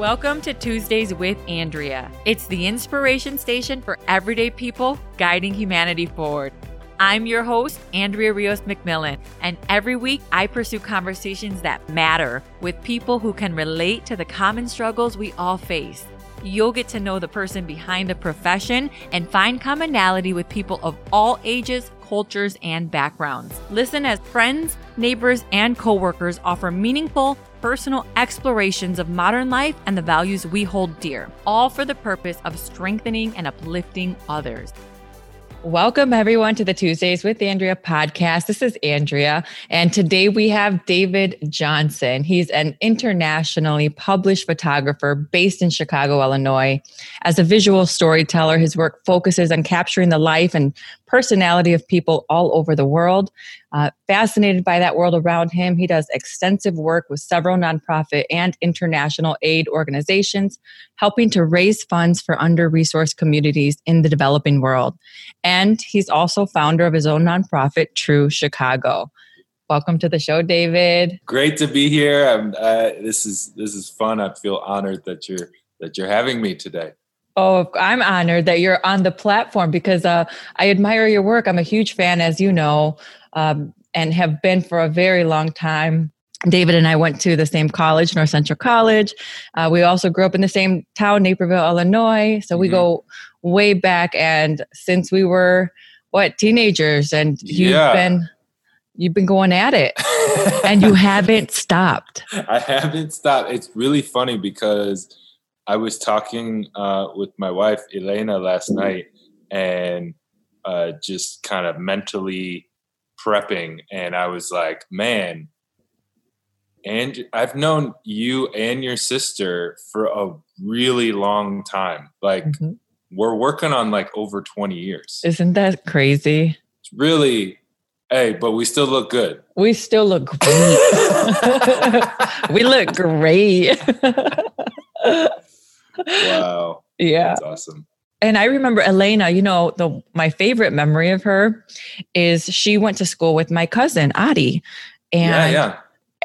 Welcome to Tuesdays with Andrea. It's the inspiration station for everyday people guiding humanity forward. I'm your host, Andrea Rios McMillan, and every week I pursue conversations that matter with people who can relate to the common struggles we all face. You'll get to know the person behind the profession and find commonality with people of all ages, cultures, and backgrounds. Listen as friends, neighbors, and coworkers offer meaningful, personal explorations of modern life and the values we hold dear, all for the purpose of strengthening and uplifting others. Welcome, everyone, to the Tuesdays with Andrea podcast. This is Andrea, and today we have David Johnson. He's an internationally published photographer based in Chicago, Illinois. As a visual storyteller, his work focuses on capturing the life and personality of people all over the world. Uh, fascinated by that world around him, he does extensive work with several nonprofit and international aid organizations, helping to raise funds for under resourced communities in the developing world. And he's also founder of his own nonprofit, True Chicago. Welcome to the show, David. Great to be here. Uh, this is this is fun. I feel honored that you're that you're having me today. Oh, I'm honored that you're on the platform because uh, I admire your work. I'm a huge fan, as you know, um, and have been for a very long time. David and I went to the same college, North Central College. Uh, we also grew up in the same town, Naperville, Illinois. So we mm-hmm. go way back. And since we were what teenagers, and you've yeah. been you've been going at it, and you haven't stopped. I haven't stopped. It's really funny because I was talking uh, with my wife Elena last night, and uh, just kind of mentally prepping, and I was like, man. And I've known you and your sister for a really long time. Like mm-hmm. we're working on like over 20 years. Isn't that crazy? It's really Hey, but we still look good. We still look great. we look great wow. Yeah. That's awesome. And I remember Elena, you know, the my favorite memory of her is she went to school with my cousin Adi. And yeah, yeah.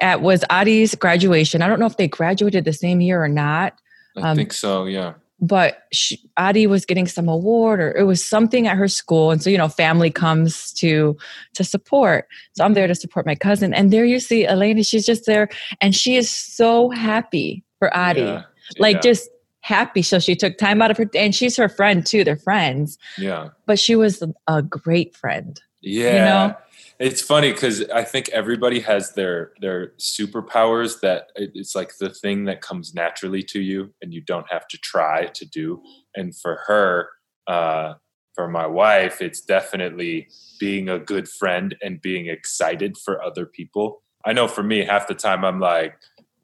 At was Adi's graduation. I don't know if they graduated the same year or not. I um, think so, yeah. But she, Adi was getting some award or it was something at her school. And so, you know, family comes to to support. So I'm there to support my cousin. And there you see Elena, she's just there and she is so happy for Adi. Yeah, like just happy. So she took time out of her, and she's her friend too. They're friends. Yeah. But she was a great friend. Yeah. You know? It's funny because I think everybody has their their superpowers that it's like the thing that comes naturally to you and you don't have to try to do. And for her, uh, for my wife, it's definitely being a good friend and being excited for other people. I know for me, half the time I'm like,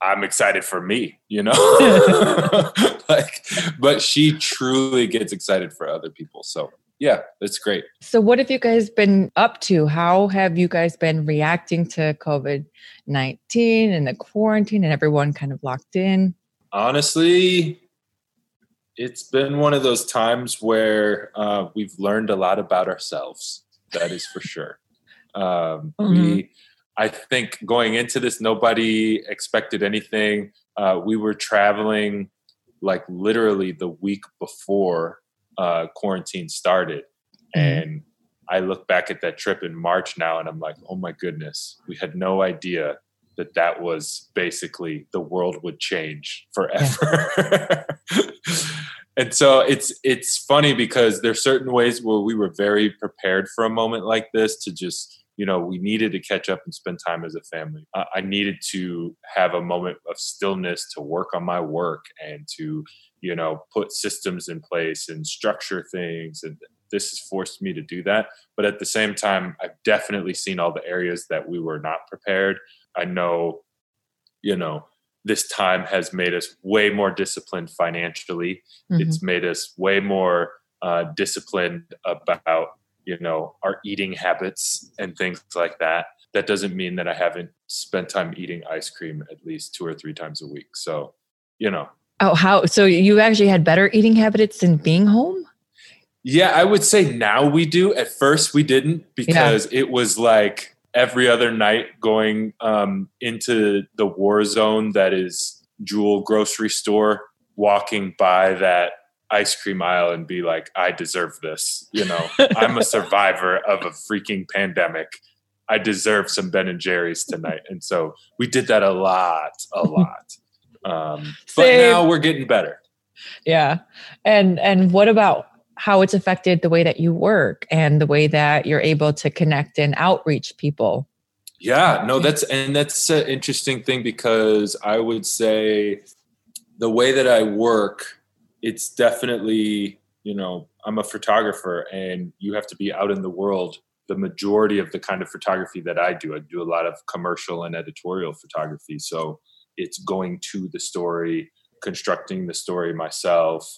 I'm excited for me, you know? like, but she truly gets excited for other people. So yeah, it's great. So what have you guys been up to? How have you guys been reacting to COVID 19 and the quarantine and everyone kind of locked in? Honestly, it's been one of those times where uh, we've learned a lot about ourselves. That is for sure. Um, mm-hmm. We I think going into this, nobody expected anything. Uh, we were traveling like literally the week before uh, quarantine started. Mm-hmm. And I look back at that trip in March now and I'm like, oh my goodness, we had no idea that that was basically the world would change forever. Yeah. and so it's it's funny because there's certain ways where we were very prepared for a moment like this to just you know we needed to catch up and spend time as a family. I needed to have a moment of stillness to work on my work and to you know put systems in place and structure things and this has forced me to do that. But at the same time i've definitely seen all the areas that we were not prepared. I know you know this time has made us way more disciplined financially. Mm-hmm. it's made us way more uh, disciplined about you know our eating habits and things like that that doesn't mean that i haven't spent time eating ice cream at least two or three times a week. So you know. Oh how so you actually had better eating habits than being home? Yeah i would say now we do. At first we didn't because yeah. it was like every other night going um, into the war zone that is Jewel grocery store, walking by that ice cream aisle and be like, I deserve this. You know, I'm a survivor of a freaking pandemic. I deserve some Ben and Jerry's tonight. And so we did that a lot, a lot. Um, but now we're getting better. Yeah. And and what about how it's affected the way that you work and the way that you're able to connect and outreach people? Yeah, no, that's and that's an interesting thing because I would say the way that I work, it's definitely, you know, I'm a photographer and you have to be out in the world the majority of the kind of photography that I do. I do a lot of commercial and editorial photography. So it's going to the story, constructing the story myself.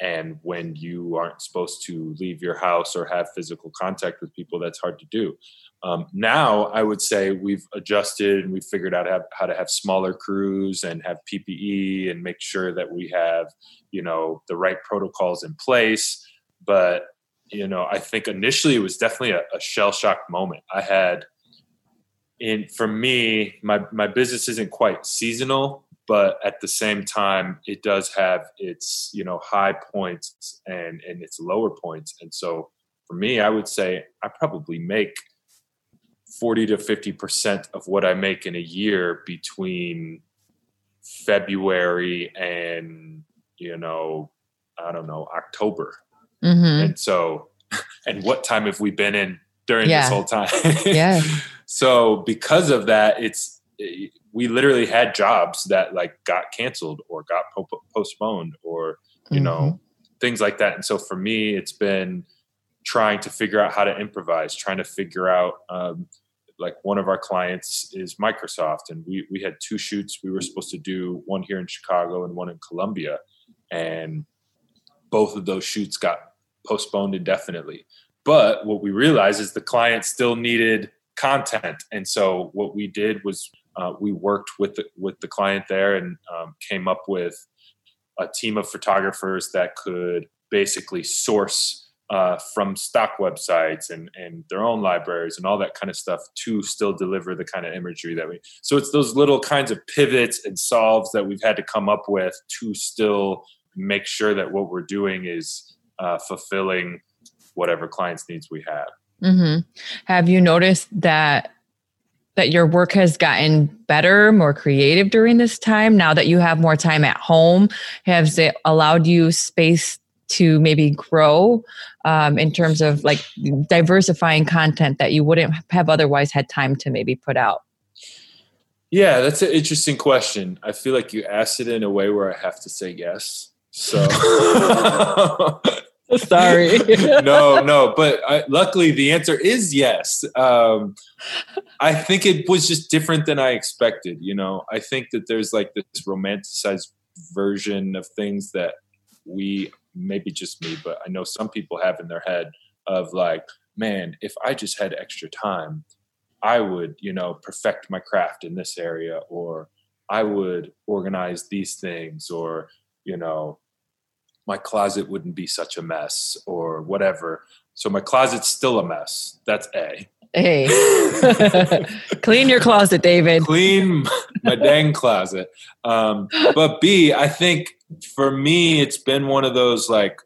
And when you aren't supposed to leave your house or have physical contact with people, that's hard to do. Um, now, I would say we've adjusted and we've figured out how, how to have smaller crews and have PPE and make sure that we have, you know, the right protocols in place. But you know, I think initially it was definitely a, a shell shock moment. I had in for me, my my business isn't quite seasonal, but at the same time, it does have its you know high points and and its lower points. And so for me, I would say I probably make forty to fifty percent of what I make in a year between February and you know I don't know October Mm-hmm. And so, and what time have we been in during yeah. this whole time? yeah. So because of that, it's we literally had jobs that like got canceled or got po- postponed or you mm-hmm. know things like that. And so for me, it's been trying to figure out how to improvise, trying to figure out. Um, like one of our clients is Microsoft, and we we had two shoots. We were supposed to do one here in Chicago and one in Columbia, and both of those shoots got postponed indefinitely. But what we realized is the client still needed content, and so what we did was uh, we worked with the, with the client there and um, came up with a team of photographers that could basically source uh, from stock websites and, and their own libraries and all that kind of stuff to still deliver the kind of imagery that we so it's those little kinds of pivots and solves that we've had to come up with to still make sure that what we're doing is uh, fulfilling whatever clients needs we have mm-hmm. have you noticed that that your work has gotten better more creative during this time now that you have more time at home has it allowed you space to maybe grow um, in terms of like diversifying content that you wouldn't have otherwise had time to maybe put out yeah that's an interesting question i feel like you asked it in a way where i have to say yes so Sorry. no, no, but I, luckily the answer is yes. Um, I think it was just different than I expected. You know, I think that there's like this romanticized version of things that we, maybe just me, but I know some people have in their head of like, man, if I just had extra time, I would, you know, perfect my craft in this area, or I would organize these things, or, you know, my closet wouldn't be such a mess or whatever. So my closet's still a mess. That's A. Hey, clean your closet, David. Clean my dang closet. Um, but B, I think for me, it's been one of those like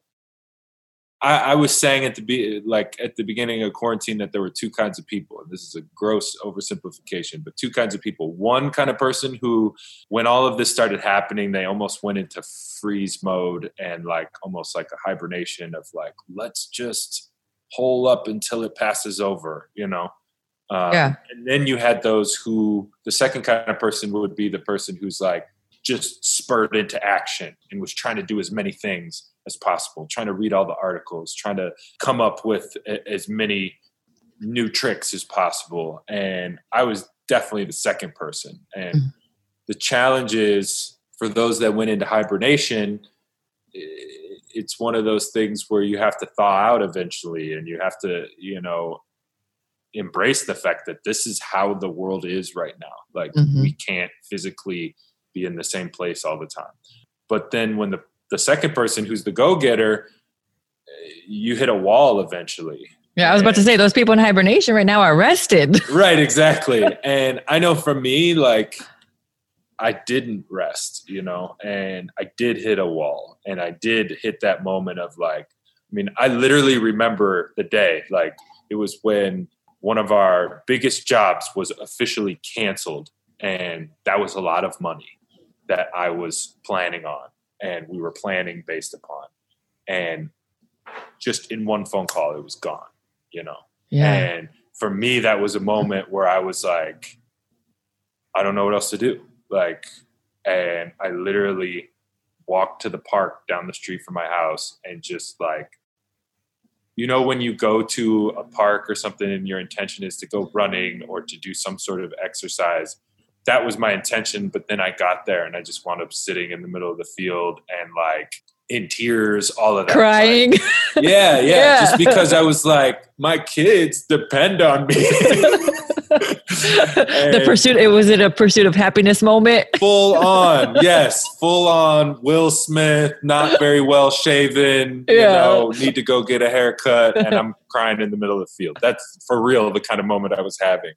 I, I, was saying at the be like at the beginning of quarantine that there were two kinds of people, and this is a gross oversimplification, but two kinds of people. One kind of person who, when all of this started happening, they almost went into freeze mode and like almost like a hibernation of like, let's just hole up until it passes over, you know. Um, yeah. And then you had those who, the second kind of person would be the person who's like just spurred into action and was trying to do as many things as possible, trying to read all the articles, trying to come up with as many new tricks as possible. And I was definitely the second person. And mm-hmm. the challenge is for those that went into hibernation, it's one of those things where you have to thaw out eventually and you have to, you know, embrace the fact that this is how the world is right now. Like mm-hmm. we can't physically be in the same place all the time. But then when the the second person who's the go-getter you hit a wall eventually yeah i was about to say those people in hibernation right now are rested right exactly and i know for me like I didn't rest, you know, and I did hit a wall and I did hit that moment of like, I mean, I literally remember the day, like it was when one of our biggest jobs was officially canceled and that was a lot of money that I was planning on and we were planning based upon. And just in one phone call, it was gone, you know? Yeah. And for me, that was a moment where I was like, I don't know what else to do. Like, and I literally walked to the park down the street from my house and just like, you know, when you go to a park or something and your intention is to go running or to do some sort of exercise, that was my intention. But then I got there and I just wound up sitting in the middle of the field and like in tears, all of that. Crying. Like, yeah, yeah, Yeah. Just because I was like, my kids depend on me. the pursuit it was it a pursuit of happiness moment full on, yes, full on. Will Smith, not very well shaven. You Yeah. know, need to go get a haircut, and I'm crying in the middle of the field. That's for real the kind of moment I was having.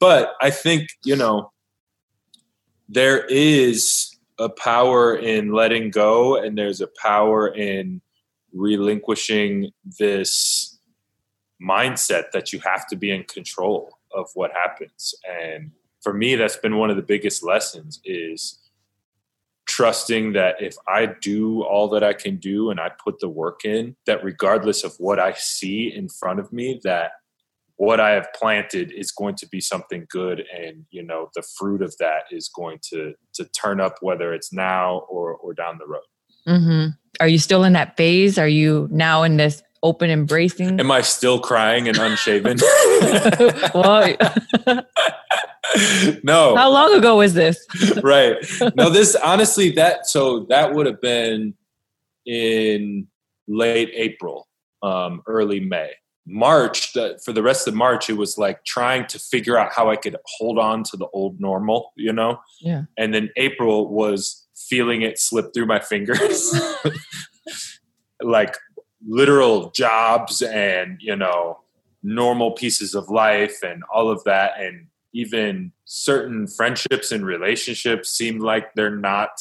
But I think you know there is a power in letting go, and there's a power in relinquishing this mindset that you have to be in control of what happens. And for me that's been one of the biggest lessons is trusting that if i do all that i can do and i put the work in that regardless of what i see in front of me that what i have planted is going to be something good and you know the fruit of that is going to to turn up whether it's now or or down the road. Hmm are you still in that phase? Are you now in this open embracing? Am i still crying and unshaven? Well no. how long ago was this? Right. No, this honestly that so that would have been in late April, um, early May. March, the, for the rest of March, it was like trying to figure out how I could hold on to the old normal, you know? Yeah. And then April was feeling it slip through my fingers. like literal jobs and, you know, normal pieces of life and all of that. And even certain friendships and relationships seem like they're not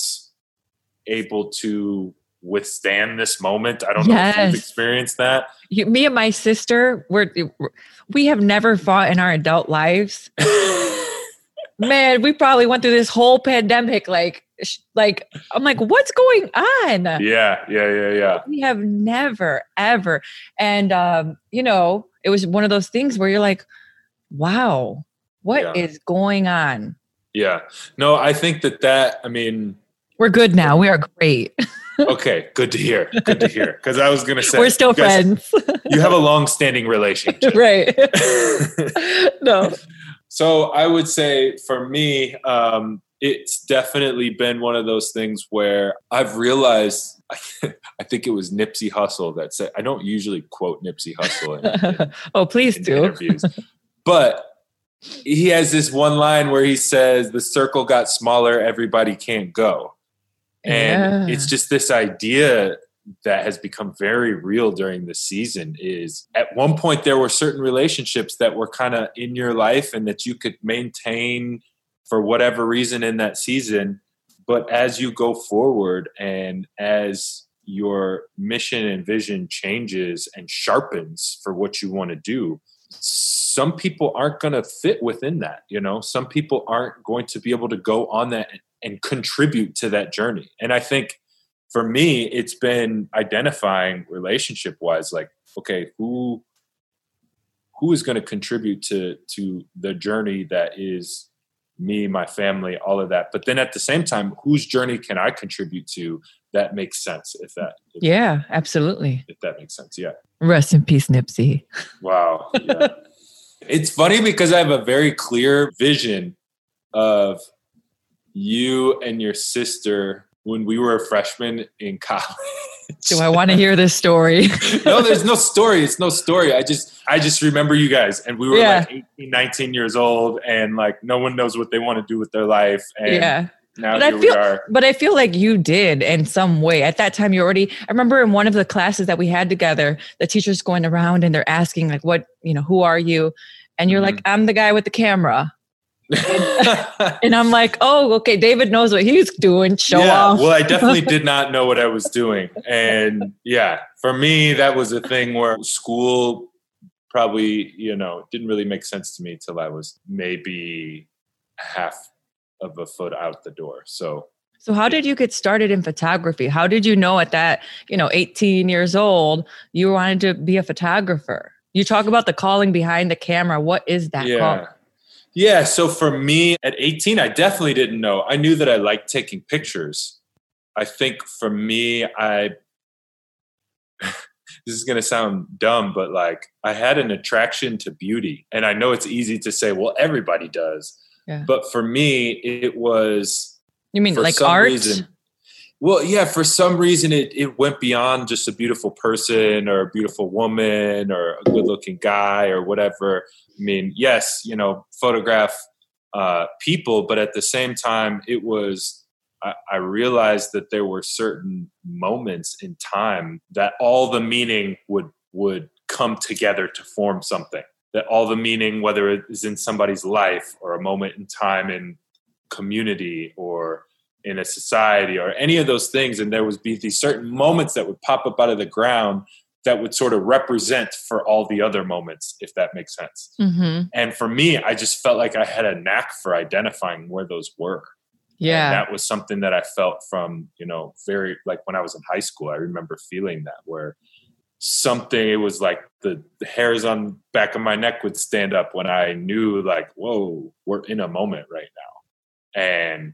able to withstand this moment. I don't know if you've experienced that. you, me and my sister we're we have never fought in our adult lives man we probably went through this whole pandemic like like i'm like what's going on yeah, yeah, yeah, yeah. we have never ever and um you know it was one of those things where you're like wow what is Yeah. going on Yeah. No, I think that that, I mean, we're good now we are great okay, good to hear. Good to hear. Because I was going to say, we're still friends You have a long standing relationship. right no so I would say for me, um, it's definitely been one of those things where I've realized. I think it was Nipsey Hussle that said. I don't usually quote Nipsey Hussle in, in, oh please in do interviews, but he has this one line where he says, "The circle got smaller. Everybody can't go." And Yeah. it's just this idea that has become very real during the season is at one point there were certain relationships that were kind of in your life and that you could maintain for whatever reason in that season but as you go forward and as your mission and vision changes and sharpens for what you want to do some people aren't going to fit within that you know some people aren't going to be able to go on that and, contribute to that journey and i think for me it's been identifying relationship wise like okay who who is going to contribute to to the journey that is me my family all of that but then at the same time whose journey can i contribute to that makes sense if that if, yeah absolutely if that makes sense yeah rest in peace nipsey Wow. Yeah. it's funny because I have a very clear vision of you and your sister when we were freshmen in college. do i want to hear this story no, there's no story. It's no story. I just I just remember you guys and we were Yeah. like 18, 19 years old and like no one knows what they want to do with their life. And yeah now But I feel-. But I feel like you did in some way. At that time, you already. I remember in one of the classes that we had together, the teachers going around and they're asking like, "What you know? Who are you?" And you're mm-hmm. like, "I'm the guy with the camera." And I'm like, oh, okay, David knows what he's doing. Show yeah, off. well, I definitely did not know what I was doing. And yeah, for me, that was a thing where school probably, you know, didn't really make sense to me till I was maybe half of a foot out the door. So so how did you get started in photography? How did you know at that, you know, 18 years old, you wanted to be a photographer? You talk about the calling behind the camera. What is that yeah. call? Yeah, so for me at 18, I definitely didn't know. I knew that I liked taking pictures. I think for me, I this is going to sound dumb, but like I had an attraction to beauty. And I know it's easy to say, well, everybody does. Yeah. But for me, it was You mean like art? reason- well, yeah, for some reason it, it went beyond just a beautiful person or a beautiful woman or a good looking guy or whatever. I mean, yes, you know, photograph uh, people, but at the same time, it was, I, I realized that there were certain moments in time that all the meaning would, would come together to form something. That all the meaning, whether it is in somebody's life or a moment in time in community or in a society or any of those things and there would be these certain moments that would pop up out of the ground that would sort of represent for all the other moments if that makes sense Mm-hmm. and for me i just felt like i had a knack for identifying where those were Yeah. and that was something that i felt from you know very like when i was in high school i remember feeling that where something it was like the, the hairs on the back of my neck would stand up when i knew like whoa we're in a moment right now and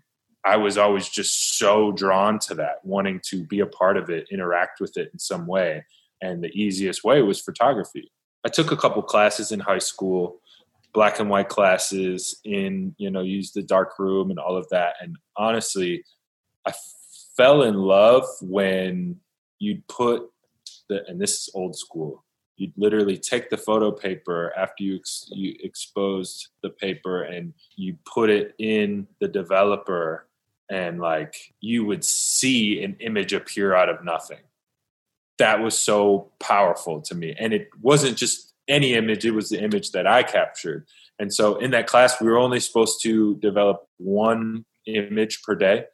i was always just so drawn to that wanting to be a part of it interact with it in some way. And the easiest way was photography. I took a couple classes in high school black and white classes in you know use the dark room and all of that. And honestly i fell in love when you'd put the and this is old school you'd literally take the photo paper after you ex, you exposed the paper and you put it in the developer and like you would see an image appear out of nothing. That was so powerful to me. And it wasn't just any image it was the image that i captured. And so in that class we were only supposed to develop one image per day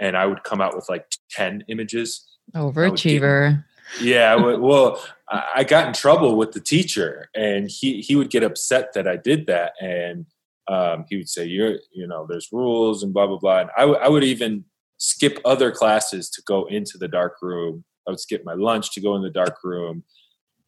and i would come out with like 10 images. Overachiever. yeah, well, I I got in trouble with the teacher, and he he would get upset that I did that, and um, he would say, "You're, you know, there's rules and blah blah blah." And I would- I would even skip other classes to go into the dark room. I would skip my lunch to go in the dark room,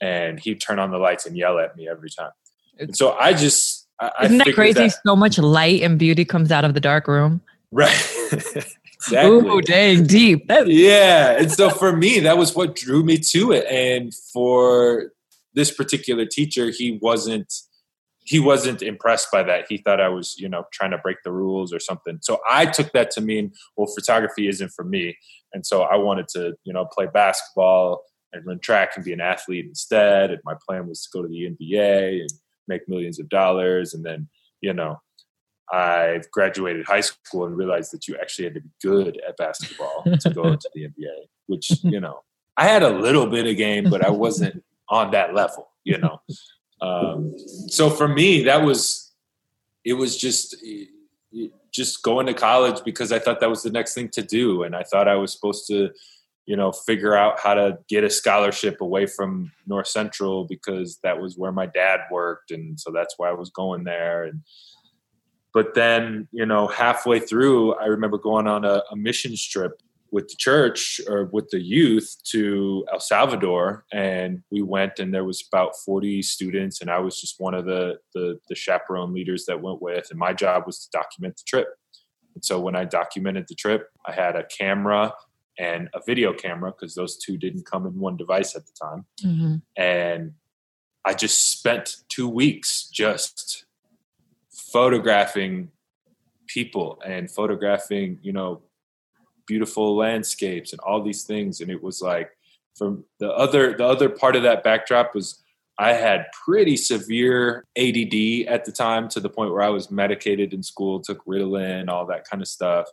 and he'd turn on the lights and yell at me every time. And so I just, I, I Isn't that figured crazy? So much light and beauty comes out of the dark room. right? exactly. Ooh, dang, deep. That- yeah and so for me that was what drew me to it and for this particular teacher he wasn't he wasn't impressed by that. He thought i was you know trying to break the rules or something. So i took that to mean well photography isn't for me. And so i wanted to you know play basketball and run track and be an athlete instead. And my plan was to go to the nba and make millions of dollars. And then you know I graduated high school and realized that you actually had to be good at basketball to go to the NBA, which, you know, I had a little bit of game, but I wasn't on that level, you know. Um, so for me, that was, it was just, just going to college because I thought that was the next thing to do. And I thought I was supposed to, you know, figure out how to get a scholarship away from North Central because that was where my dad worked. And so that's why I was going there. And, but then you know halfway through i remember going on a, a mission trip with the church or with the youth to el salvador and we went and there was about 40 students and i was just one of the the, the chaperone leaders that went with and my job was to document the trip and so when i documented the trip i had a camera and a video camera because those two didn't come in one device at the time Mhm. and I just spent two weeks just photographing people and photographing, you know, beautiful landscapes and all these things. And it was like from the other the other part of that backdrop was I had pretty severe ADD at the time to the point where I was medicated in school, took Ritalin, all that kind of stuff.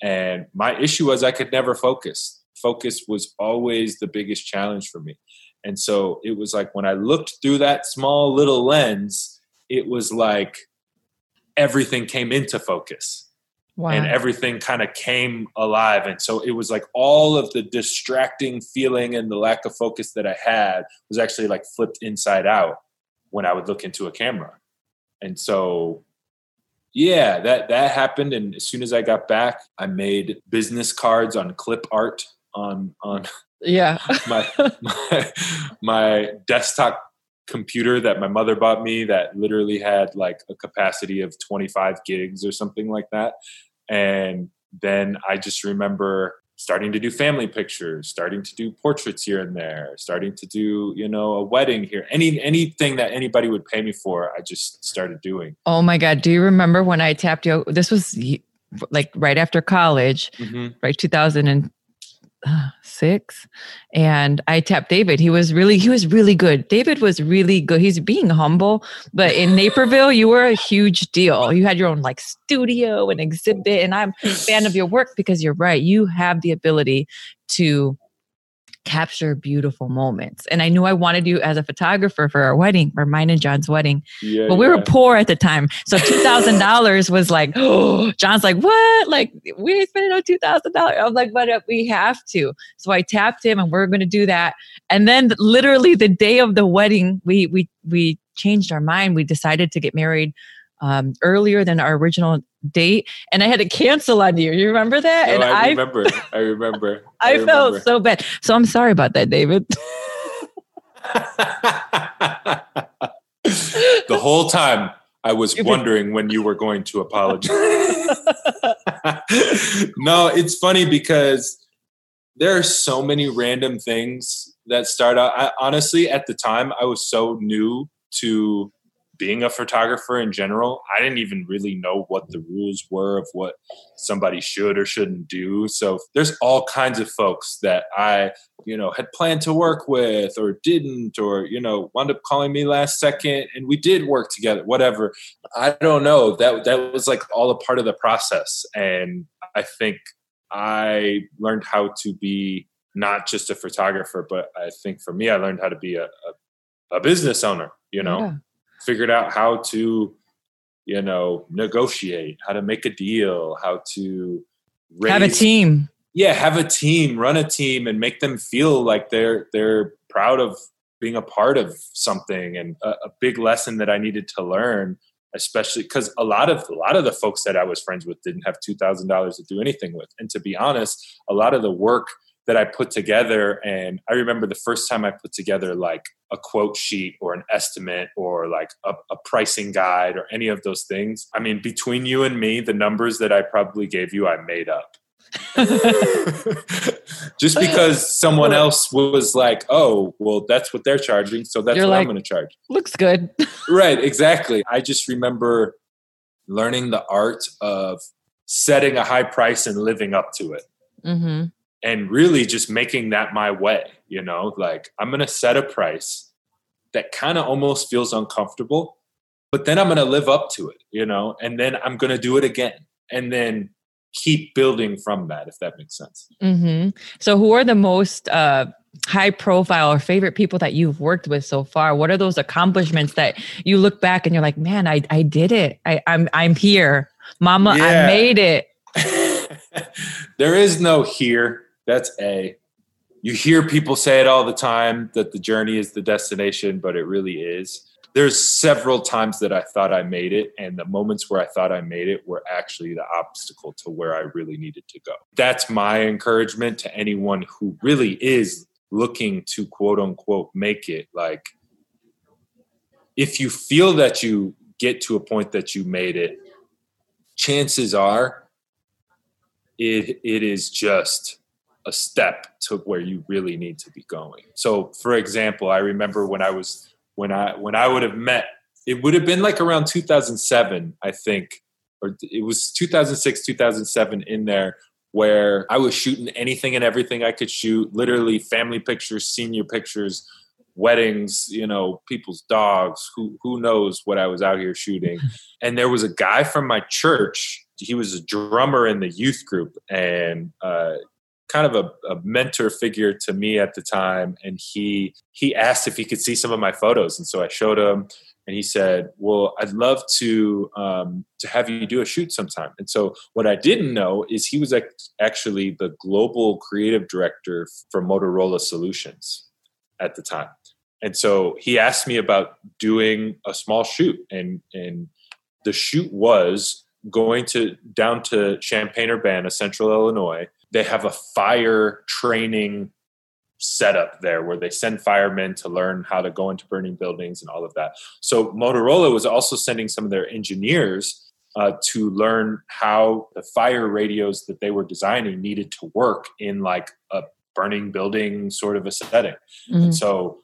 And my issue was I could never focus. Focus was always the biggest challenge for me. And so it was like when I looked through that small little lens, it was like everything came into focus. Wow. And everything kind of came alive. And so it was like all of the distracting feeling and the lack of focus that I had was actually like flipped inside out when I would look into a camera. And so yeah, that that happened and as soon as I got back, I made business cards on clip art on on yeah my, my my desktop computer that my mother bought me that literally had like a capacity of 25 gigs or something like that. And then i just remember starting to do family pictures starting to do portraits here and there starting to do you know a wedding here any anything that anybody would pay me for i just started doing. Oh my god do you remember when i tapped you this was like right after college mm-hmm. right 2000 and six and i tapped david. He was really he was really good. David was really good. He's being humble but in naperville you were a huge deal. You had your own like studio and exhibit and i'm a fan of your work because you're right. You have the ability to capture beautiful moments. And I knew I wanted you as a photographer for our wedding, for mine and John's wedding. Yeah, but we yeah. were poor at the time. So $2,000 was like, oh, John's like, what? Like, we ain't spending no $2,000. I was like, but uh, we have to. So I tapped him and we're going to do that. And then literally the day of the wedding, we, we, we changed our mind. We decided to get married um, earlier than our original date and I had to cancel on you. You remember that? No, and I remember. I, remember. I, I felt so bad. So I'm sorry about that, David. the whole time I was wondering when you were going to apologize. no, it's funny because there are so many random things that start out. I, honestly, at the time, I was so new to being a photographer in general, I didn't even really know what the rules were of what somebody should or shouldn't do. So there's all kinds of folks that I, you know, had planned to work with or didn't, or, you know, wound up calling me last second and we did work together, whatever. I don't know. That that was like all a part of the process. And I think I learned how to be not just a photographer, but I think for me, I learned how to be a, a, a business owner, you know. Yeah figured out how to you know negotiate how to make a deal how to raise, have a team. Yeah have a team run a team and make them feel like they're they're proud of being a part of something and a, a big lesson that i needed to learn especially because a lot of a lot of the folks that i was friends with didn't have $2000 to do anything with. And to be honest a lot of the work that I put together. And I remember the first time I put together like a quote sheet or an estimate or like a, a, pricing guide or any of those things. I mean, between you and me, the numbers that I probably gave you, I made up. Just because someone else was like, oh, well, that's what they're charging. So that's You're what like, I'm going to charge. Looks good. right, exactly. I just remember learning the art of setting a high price and living up to it. Mm-hmm and really just making that my way you know? Like i'm going to set a price that kind of almost feels uncomfortable but then i'm going to live up to it you know? And then i'm going to do it again and then keep building from that if that makes sense. Mm-hmm. so who are the most uh, high profile or favorite people that you've worked with so far? What are those accomplishments that you look back and you're like man i, I did it. I, I'm, I'm here. Mama yeah. i made it. There is no here that's A. You hear people say it all the time that the journey is the destination, but it really is. There's several times that I thought I made it, and the moments where I thought I made it were actually the obstacle to where I really needed to go. That's my encouragement to anyone who really is looking to quote unquote make it. Like, if you feel that you get to a point that you made it, chances are it, it is just a step to where you really need to be going. So for example, I remember when I was when I when I would have met it would have been like around 2007, I think, or it was 2006, 2007 in there where I was shooting anything and everything I could shoot, literally family pictures, senior pictures, weddings, you know, people's dogs, who who knows what I was out here shooting. and there was a guy from my church he was a drummer in the youth group and uh, kind of a, a, mentor figure to me at the time and he he asked if he could see some of my photos and so i showed him and he said, "Well, I'd love to um, to have you do a shoot sometime." And so, what I didn't know is he was actually the global creative director for Motorola Solutions at the time. And so he asked me about doing a small shoot, and and the shoot was going to down to Champaign Urbana, Central Illinois. They have a fire training setup there where they send firemen to learn how to go into burning buildings and all of that. So Motorola was also sending some of their engineers uh, to learn how the fire radios that they were designing needed to work in like a burning building sort of a setting. Mm-hmm. And so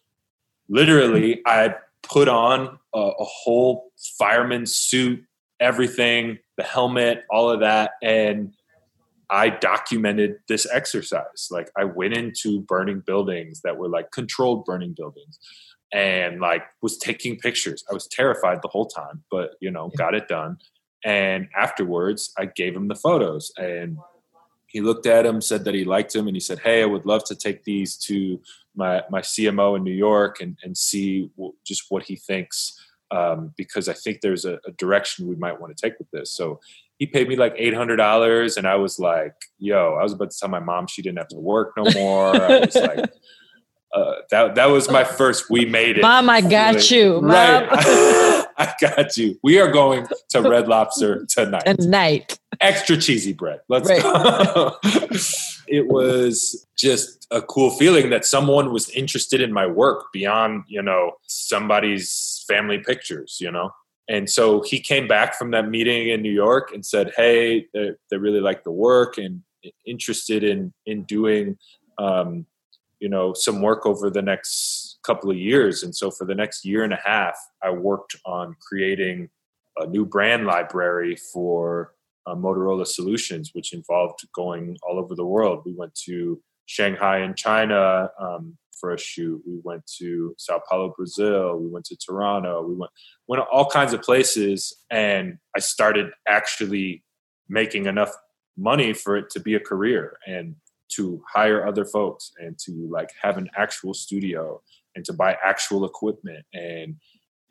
literally I put on a, a whole fireman suit, everything, the helmet, all of that. And I documented this exercise. Like I went into burning buildings that were like controlled burning buildings and like was taking pictures. I was terrified the whole time, but you know, got it done. And afterwards, I gave him the photos and he looked at them, said that he liked them, and he said, "Hey, I would love to take these to my my CMO in New York and and see w- just what he thinks um, because I think there's a, a, direction we might want to take with this." So he paid me like eight hundred dollars, and I was like, "Yo!" I was about to tell my mom she didn't have to work no more. I was like, uh, "That that was my first. We made it, Mom. I got like, you, right? I got you. We are going to Red Lobster tonight. Tonight, extra cheesy bread. Let's right. go. it was just a cool feeling that someone was interested in my work beyond you know somebody's family pictures. You know and so he came back from that meeting in New York and said, "Hey, they, they really like the work and interested in in doing, um, you know, some work over the next couple of years." And so for the next year and a half, I worked on creating a new brand library for uh, Motorola Solutions, which involved going all over the world. We went to Shanghai in China, um, for a shoot. We went to Sao Paulo, Brazil. We went to Toronto. We went went all kinds of places, and I started actually making enough money for it to be a career and to hire other folks and to like have an actual studio and to buy actual equipment and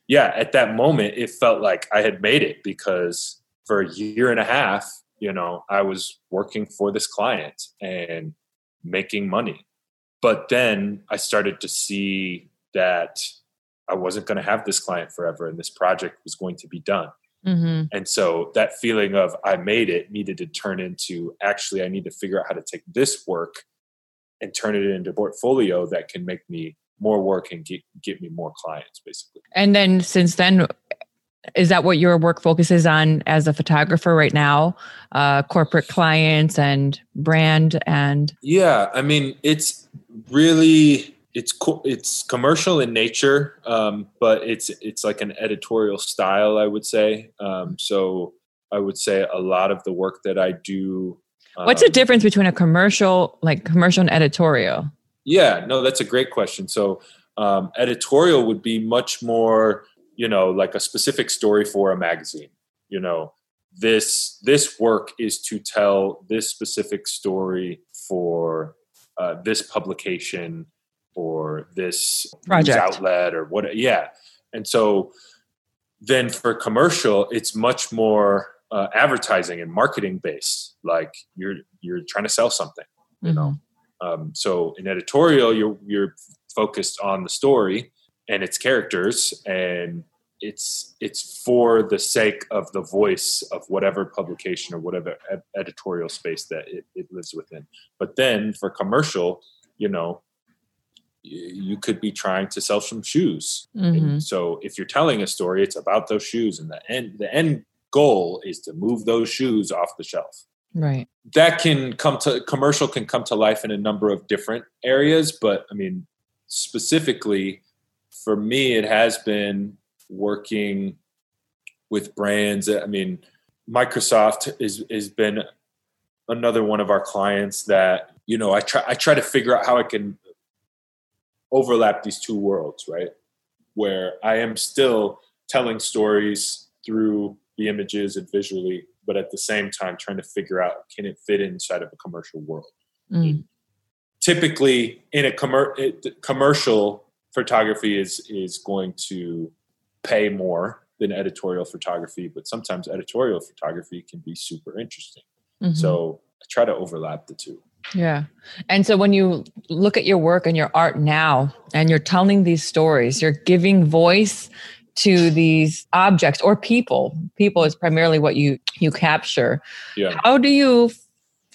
yeah at that moment it felt like i had made it because for a year and a half you know i was working for this client and making money but then I started to see that I wasn't going to have this client forever and this project was going to be done. Mm-hmm. And so that feeling of I made it needed to turn into actually, I need to figure out how to take this work and turn it into a portfolio that can make me more work and get, get me more clients basically. And then since then, is that what your work focuses on as a photographer right now? Uh, corporate clients and brand and yeah i mean it's really it's co- it's commercial in nature um, but it's it's like an editorial style i would say. Um, so i would say a lot of the work that i do um, what's the difference between a commercial like commercial and editorial? Yeah no that's a great question. So um, editorial would be much more you know like a specific story for a magazine you know this this work is to tell this specific story for uh, this publication or this Project. outlet or what yeah and so then for commercial it's much more uh, advertising and marketing based like you're you're trying to sell something you mm-hmm. know um, so in editorial you're you're focused on the story and its characters and it's it's for the sake of the voice of whatever publication or whatever ed- editorial space that it, it, lives within. But then for commercial you know you could be trying to sell some shoes. Mm-hmm. so if you're telling a story it's about those shoes and the end the end goal is to move those shoes off the shelf. Right. That can come to commercial can come to life in a number of different areas but i mean specifically for me it has been working with brands. I mean, Microsoft is has been another one of our clients that you know I try I try to figure out how I can overlap these two worlds, right? Where I am still telling stories through the images and visually, but at the same time trying to figure out can it fit inside of a commercial world. Mm. Typically, in a commer- commercial photography is is going to pay more than editorial photography, but sometimes editorial photography can be super interesting. Mm-hmm. So I try to overlap the two. Yeah. And so when you look at your work and your art now and you're telling these stories, you're giving voice to these objects or people. People is primarily what you you capture. Yeah. How do you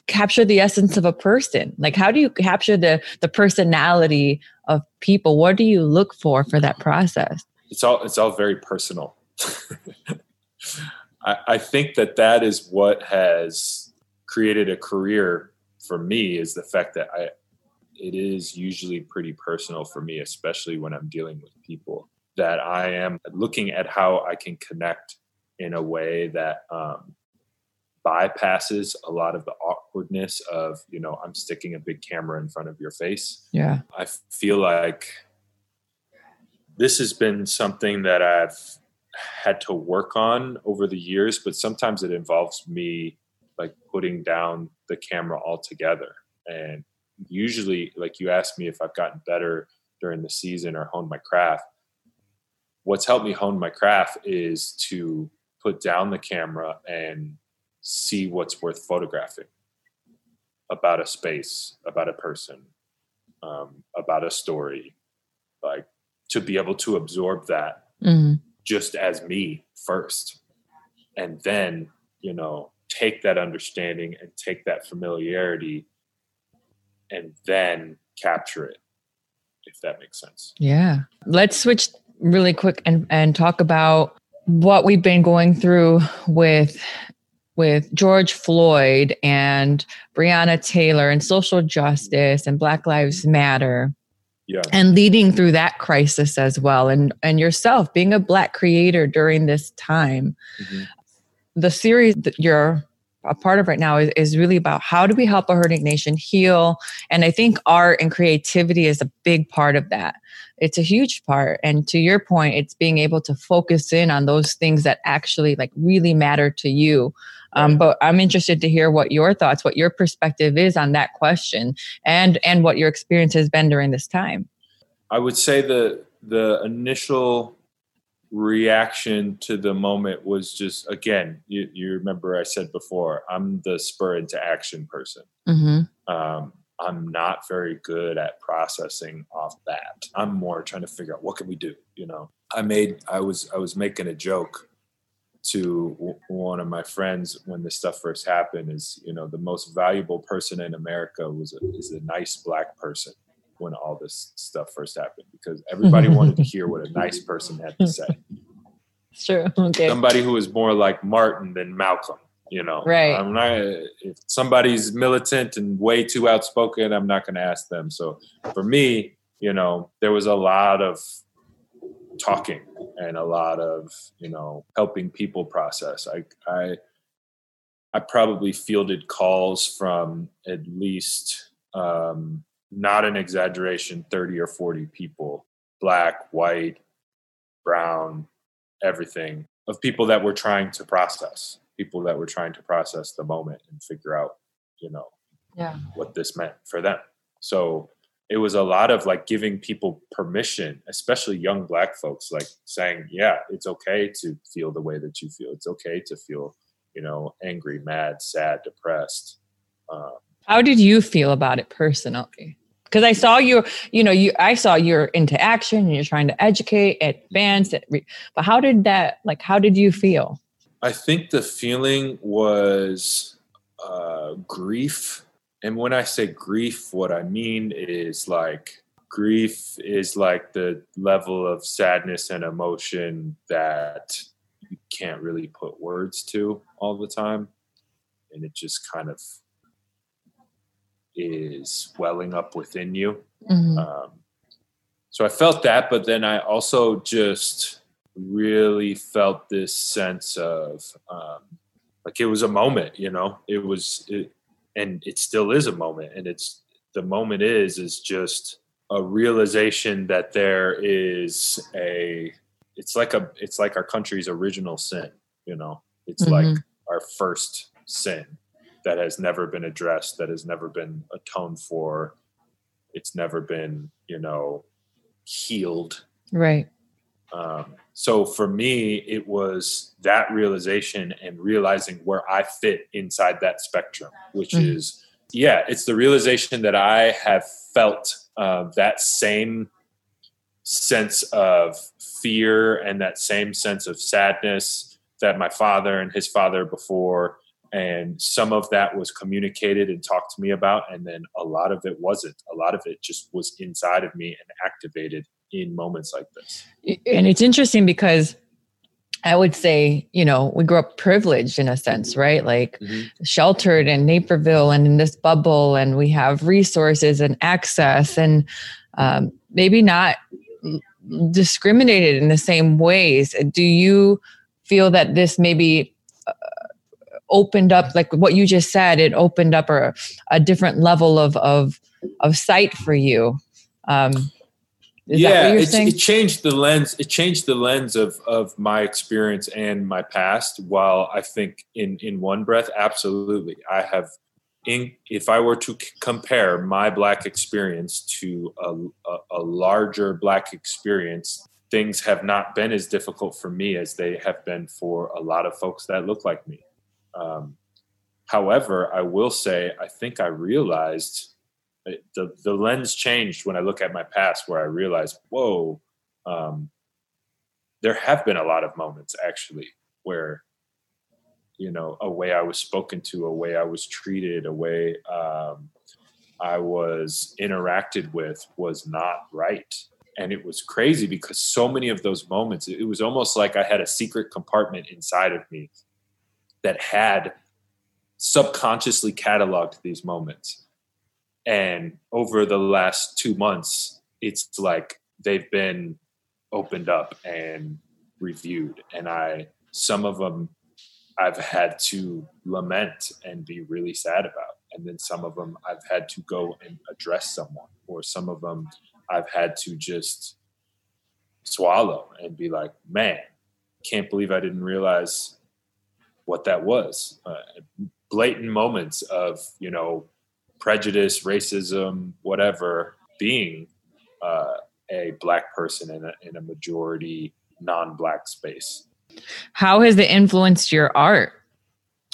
capture the essence of a person? Like how do you capture the the personality of people? What do you look for for that process? It's all it's all very personal. I, I think that that is what has created a career for me is the fact that I it is usually pretty personal for me, especially when I'm dealing with people. That I am looking at how I can connect in a way that um, bypasses a lot of the awkwardness of you know I'm sticking a big camera in front of your face. Yeah, I feel like this has been something that I've had to work on over the years, but sometimes it involves me like putting down the camera altogether. And usually, like you asked me if I've gotten better during the season or honed my craft. What's helped me hone my craft is to put down the camera and see what's worth photographing about a space, about a person, um, about a story. Like to be able to absorb that mm-hmm. just as me first and then you know take that understanding and take that familiarity and then capture it if that makes sense yeah let's switch really quick and and talk about what we've been going through with with George Floyd and Breonna Taylor and social justice and Black Lives Matter yeah. and leading through that crisis as well and and yourself being a black creator during this time mm-hmm. the series that you're a part of right now is, is really about how do we help a hurting nation heal and i think art and creativity is a big part of that it's a huge part and to your point it's being able to focus in on those things that actually like really matter to you um, but I'm interested to hear what your thoughts, what your perspective is on that question, and and what your experience has been during this time. I would say the the initial reaction to the moment was just again you, you remember i said before i'm the spur into action person mm-hmm. um, i'm not very good at processing off that i'm more trying to figure out what can we do you know i made i was i was making a joke to w- one of my friends when this stuff first happened is you know the most valuable person in america was a, is a nice black person when all this stuff first happened because everybody wanted to hear what a nice person had to say. True. Okay. Somebody who is more like martin than malcolm you know. Right. I'm not if somebody's militant and way too outspoken i'm not going to ask them. So for me you know there was a lot of talking and a lot of you know helping people process i i i probably fielded calls from at least um not an exaggeration 30 or 40 people black white brown everything of people that were trying to process people that were trying to process the moment and figure out you know yeah. what this meant for them so it was a lot of like giving people permission, especially young black folks, like saying, yeah, it's okay to feel the way that you feel. It's okay to feel, you know, angry, mad, sad, depressed. Um, How did you feel about it personally? Because I saw you, you know, you I saw you're into action and you're trying to educate, advance, but how did that, like, how did you feel? I think the feeling was uh, grief and when I say grief, what I mean is like grief is like the level of sadness and emotion that you can't really put words to all the time. And it just kind of is welling up within you. Mm-hmm. Um, so I felt that, but then I also just really felt this sense of um, like it was a moment, you know, it was, it, and it still is a moment and it's the moment is is just a realization that there is a it's like a it's like our country's original sin you know? It's mm-hmm. like our first sin that has never been addressed that has never been atoned for. It's never been you know healed. Right. Um, so for me, it was that realization and realizing where I fit inside that spectrum, which mm-hmm. is, yeah, it's the realization that I have felt uh, that same sense of fear and that same sense of sadness that my father and his father before and some of that was communicated and talked to me about and then a lot of it wasn't a lot of it just was inside of me and activated in moments like this and it's interesting because I would say, you know, we grew up privileged in a sense, right? Like mm-hmm. sheltered in Naperville and in this bubble, and we have resources and access, and um, maybe not discriminated in the same ways. Do you feel that this maybe uh, opened up, like what you just said, it opened up a, a different level of of of sight for you? Um, yeah, it changed the lens. It changed the lens of of my experience and my past. While I think in in one breath, absolutely, I have. In, if I were to c- compare my black experience to a, a, a larger black experience, things have not been as difficult for me as they have been for a lot of folks that look like me. Um, however, I will say I think I realized the the lens changed when I look at my past, where I realized, whoa, um, there have been a lot of moments actually where, you know, a way I was spoken to, a way I was treated, a way um, I was interacted with was not right. And it was crazy because so many of those moments, it was almost like I had a secret compartment inside of me that had subconsciously cataloged these moments and over the last two months, it's like they've been opened up and reviewed. And I, some of them I've had to lament and be really sad about. And then some of them I've had to go and address someone, or some of them I've had to just swallow and be like, man, can't believe I didn't realize what that was. Uh, blatant moments of, you know, prejudice, racism, whatever, being uh, a black person in a, in a majority non-black space. How has it influenced your art?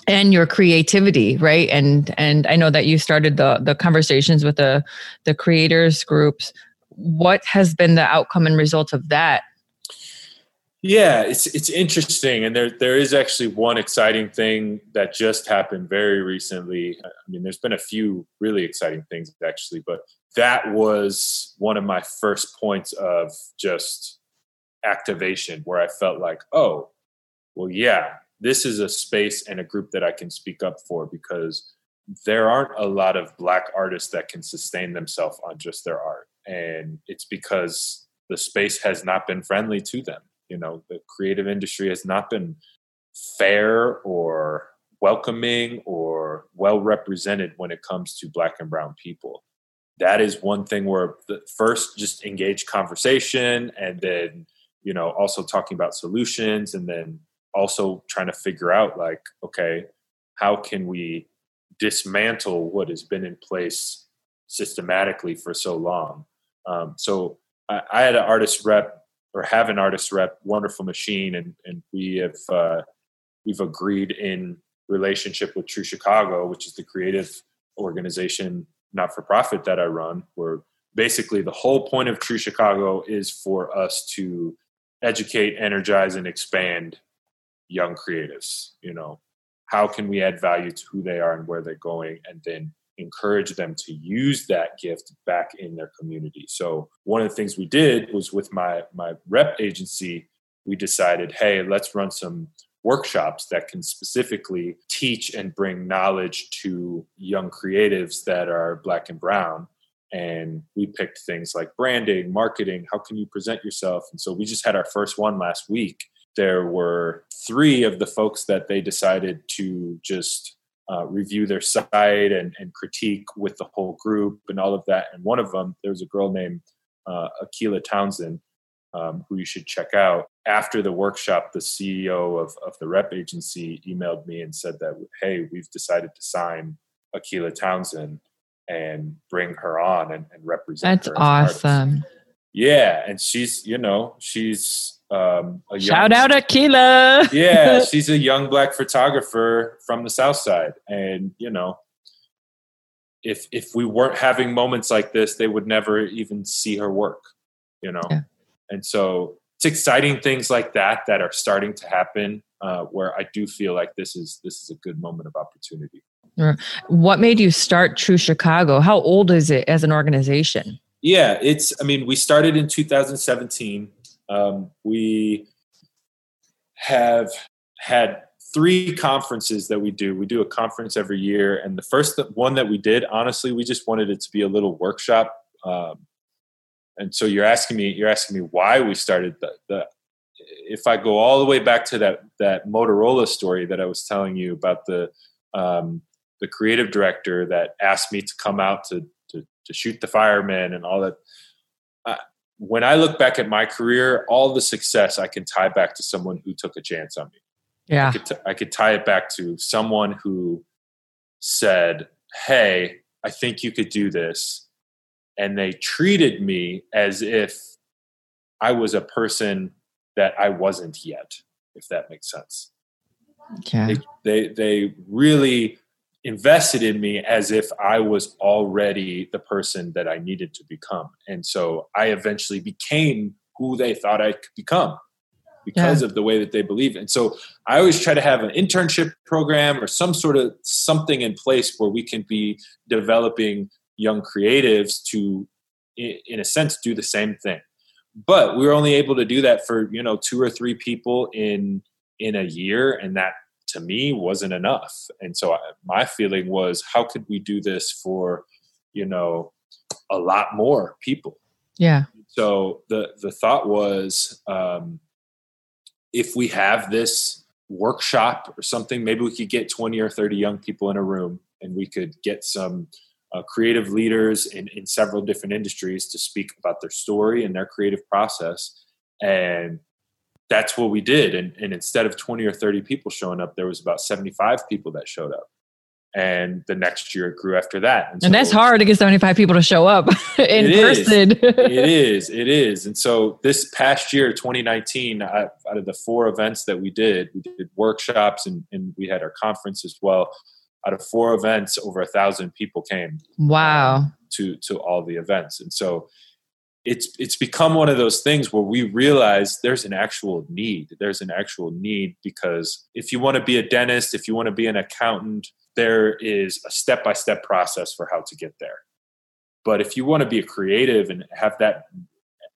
and your creativity right and and i know that you started the the conversations with the the creators groups what has been the outcome and result of that yeah, it's it's interesting, and there there is actually one exciting thing that just happened very recently. I mean, there's been a few really exciting things actually, but that was one of my first points of just activation where I felt like, oh, well, yeah, this is a space and a group that I can speak up for because there aren't a lot of black artists that can sustain themselves on just their art, and it's because the space has not been friendly to them you know the creative industry has not been fair or welcoming or well represented when it comes to black and brown people. That is one thing where first just engage conversation and then you know also talking about solutions and then also trying to figure out like okay how can we dismantle what has been in place systematically for so long? Um, so I, I, had an artist rep or have an artist rep, wonderful machine, and and we have uh, we've agreed in relationship with True Chicago, which is the creative organization not for profit that I run, where basically the whole point of True Chicago is for us to educate, energize, and expand young creatives. You know, how can we add value to who they are and where they're going, and then encourage them to use that gift back in their community. So one of the things we did was with my my rep agency, we decided, hey, let's run some workshops that can specifically teach and bring knowledge to young creatives that are black and brown. And we picked things like branding marketing how can you present yourself? And so we just had our first one last week. There were three of the folks that they decided to just uh, review their site and, and, critique with the whole group and all of that. And one of them, there was a girl named uh, Akilah Townsend, um, who you should check out. After the workshop, the CEO of, of the rep agency emailed me and said that, hey, we've decided to sign Akilah Townsend and bring her on and, and represent That's awesome. Yeah. And she's, you know, she's um, a shout out Akilah. yeah, she's a young black photographer from the South Side, and you know, if if we weren't having moments like this, they would never even see her work. You know, yeah. and so it's exciting things like that that are starting to happen. Uh, where I do feel like this is this is a good moment of opportunity. What made you start True Chicago? How old is it as an organization? Yeah, it's. I mean, we started in 2017. Um, we have had three conferences that we do. We do a conference every year, and the first one that we did, honestly, we just wanted it to be a little workshop. Um, and so you're asking me, you're asking me why we started the, the. If I go all the way back to that that Motorola story that I was telling you about the um, the creative director that asked me to come out to to, to shoot the firemen and all that. When I look back at my career, all the success I can tie back to someone who took a chance on me. Yeah, I could, t- I could tie it back to someone who said, "Hey, I think you could do this," and they treated me as if I was a person that I wasn't yet. If that makes sense. Okay. They, they, they really invested in me as if I was already the person that I needed to become. And so I eventually became who they thought I could become because yeah. of the way that they believe. And so I always try to have an internship program or some sort of something in place where we can be developing young creatives to in a sense do the same thing. But we were only able to do that for, you know, two or three people in in a year and that to me wasn't enough. And so I, my feeling was, how could we do this for, you know, a lot more people? Yeah. So the the thought was, um, if we have this workshop or something, maybe we could get twenty or thirty young people in a room, and we could get some uh, creative leaders in, in several different industries to speak about their story and their creative process and that's what we did. And, and instead of 20 or 30 people showing up, there was about 75 people that showed up. And the next year it grew after that. And, and that's hard to get 75 people to show up in it person. Is. it is. It is. And so this past year, 2019, I, out of the four events that we did, we did workshops and, and we had our conference as well. Out of four events, over a thousand people came. Wow. Um, to to all the events. And so it's it's become one of those things where we realize there's an actual need. There's an actual need because if you want to be a dentist if you want to be an accountant there is a step by step process for how to get there. But if you want to be a creative and have that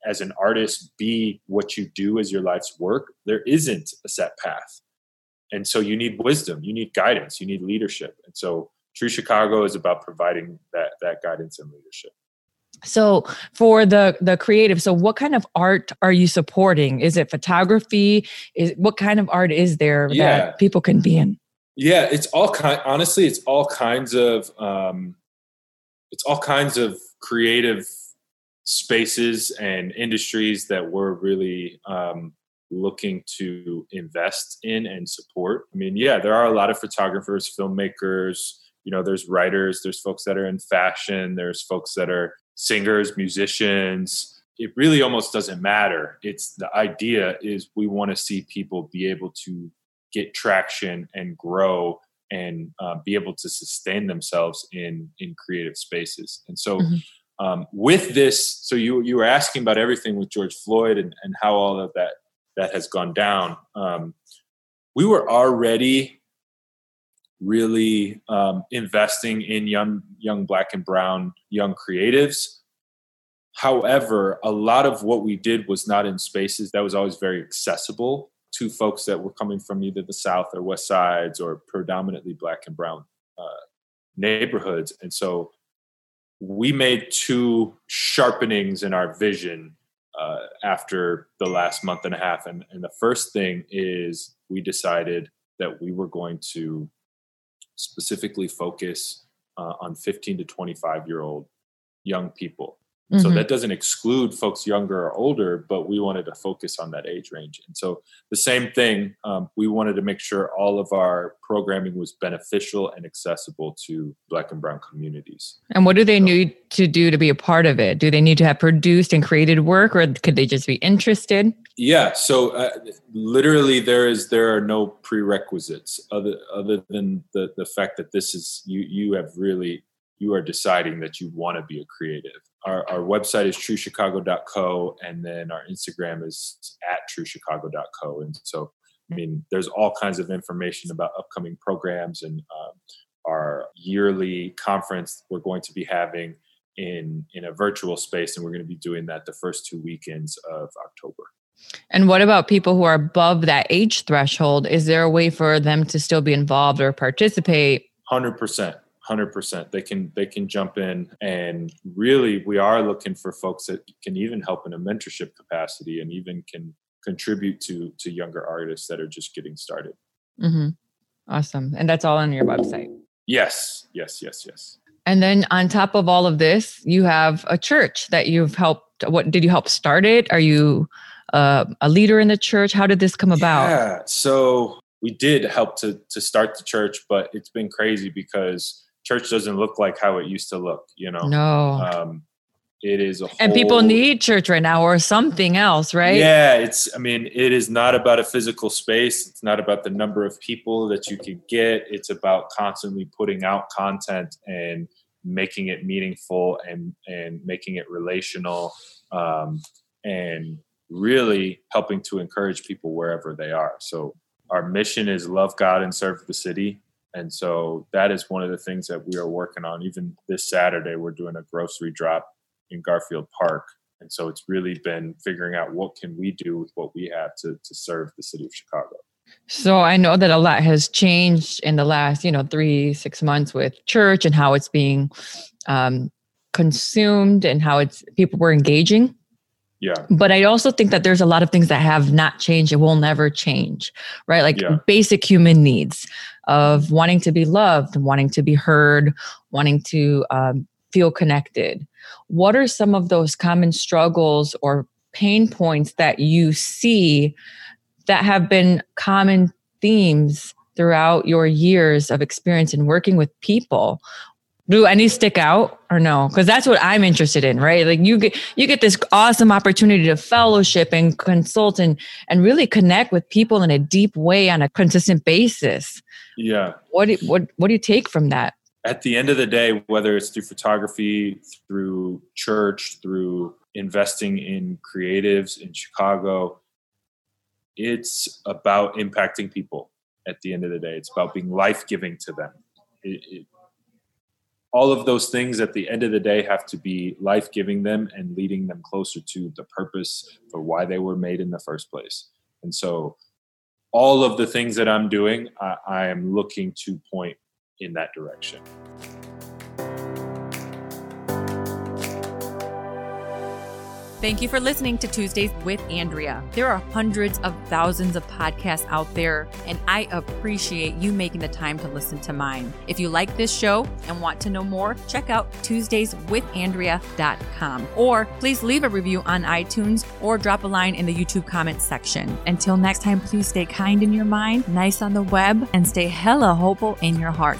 as an artist be what you do as your life's work there isn't a set path. And so you need wisdom you need guidance you need leadership. And so true chicago is about providing that that guidance and leadership so for the the creative so what kind of art are you supporting? Is it photography? Is what kind of art is there yeah. that people can be in? Yeah it's all kind honestly it's all kinds of um it's all kinds of creative spaces and industries that we're really um looking to invest in and support. I mean yeah there are a lot of photographers filmmakers you know there's writers there's folks that are in fashion there's folks that are singers, musicians. It really almost doesn't matter. It's the idea is we want to see people be able to get traction and grow and uh, be able to sustain themselves in in creative spaces. And so, mm-hmm. um, with this, so you you were asking about everything with George Floyd and, and how all of that that has gone down. Um, we were already really um, investing in young young black and brown young creatives. However a lot of what we did was not in spaces that was always very accessible to folks that were coming from either the south or west sides or predominantly black and brown uh, neighborhoods. And so we made two sharpenings in our vision uh, after the last month and a half. And, and the first thing is we decided that we were going to specifically focus uh, on 15 to 25 year old young people Mm-hmm. So that doesn't exclude folks younger or older, but we wanted to focus on that age range. And so the same thing, um, we wanted to make sure all of our programming was beneficial and accessible to Black and Brown communities. And what do they so, need to do to be a part of it? Do they need to have produced and created work, or could they just be interested? Yeah. So uh, literally, there is there are no prerequisites other other than the the fact that this is you you have really you are deciding that you want to be a creative. Our, our website is truechicago.co, and then our Instagram is at truechicago.co. And so, I mean, there's all kinds of information about upcoming programs and um, our yearly conference we're going to be having in in a virtual space, and we're going to be doing that the first two weekends of October. And what about people who are above that age threshold? Is there a way for them to still be involved or participate? Hundred percent. 100% they can they can jump in and really we are looking for folks that can even help in a mentorship capacity and even can contribute to to younger artists that are just getting started. Mm-hmm. awesome. And that's all on your website? Yes. Yes yes yes. And then on top of all of this you have a church that you've helped what did you help start it? Are you uh, a leader in the church? How did this come about? Yeah. So we did help to to start the church but it's been crazy because church doesn't look like how it used to look you know? No. Um, it is a and people need church right now or something else right? Yeah it's i mean it is not about a physical space. It's not about the number of people that you can get. It's about constantly putting out content and making it meaningful and and making it relational um, and really helping to encourage people wherever they are. So our mission is love god and serve the city and so that is one of the things that we are working on. Even this Saturday, we're doing a grocery drop in Garfield Park. And so it's really been figuring out what can we do with what we have to, to serve the city of Chicago. So I know that a lot has changed in the last, you know, three, six months with church and how it's being um, consumed and how it's people were engaging. Yeah. But I also think that there's a lot of things that have not changed and will never change, right? Like yeah. basic human needs of wanting to be loved, wanting to be heard, wanting to um, feel connected. What are some of those common struggles or pain points that you see that have been common themes throughout your years of experience in working with people do any stick out or no? Because that's what i'm interested in right? Like you get you get this awesome opportunity to fellowship and consult and and really connect with people in a deep way on a consistent basis. Yeah. What do, what what do you take from that? At the end of the day whether it's through photography through church through investing in creatives in chicago it's about impacting people at the end of the day. It's about being life-giving to them. It, it, all of those things at the end of the day have to be life giving them and leading them closer to the purpose for why they were made in the first place. And so, all of the things that I'm doing, I, I am looking to point in that direction. Thank you for listening to Tuesdays with Andrea. There are hundreds of thousands of podcasts out there, and I appreciate you making the time to listen to mine. If you like this show and want to know more, check out TuesdaysWithAndrea.com or please leave a review on iTunes or drop a line in the YouTube comments section. Until next time, please stay kind in your mind, nice on the web, and stay hella hopeful in your heart.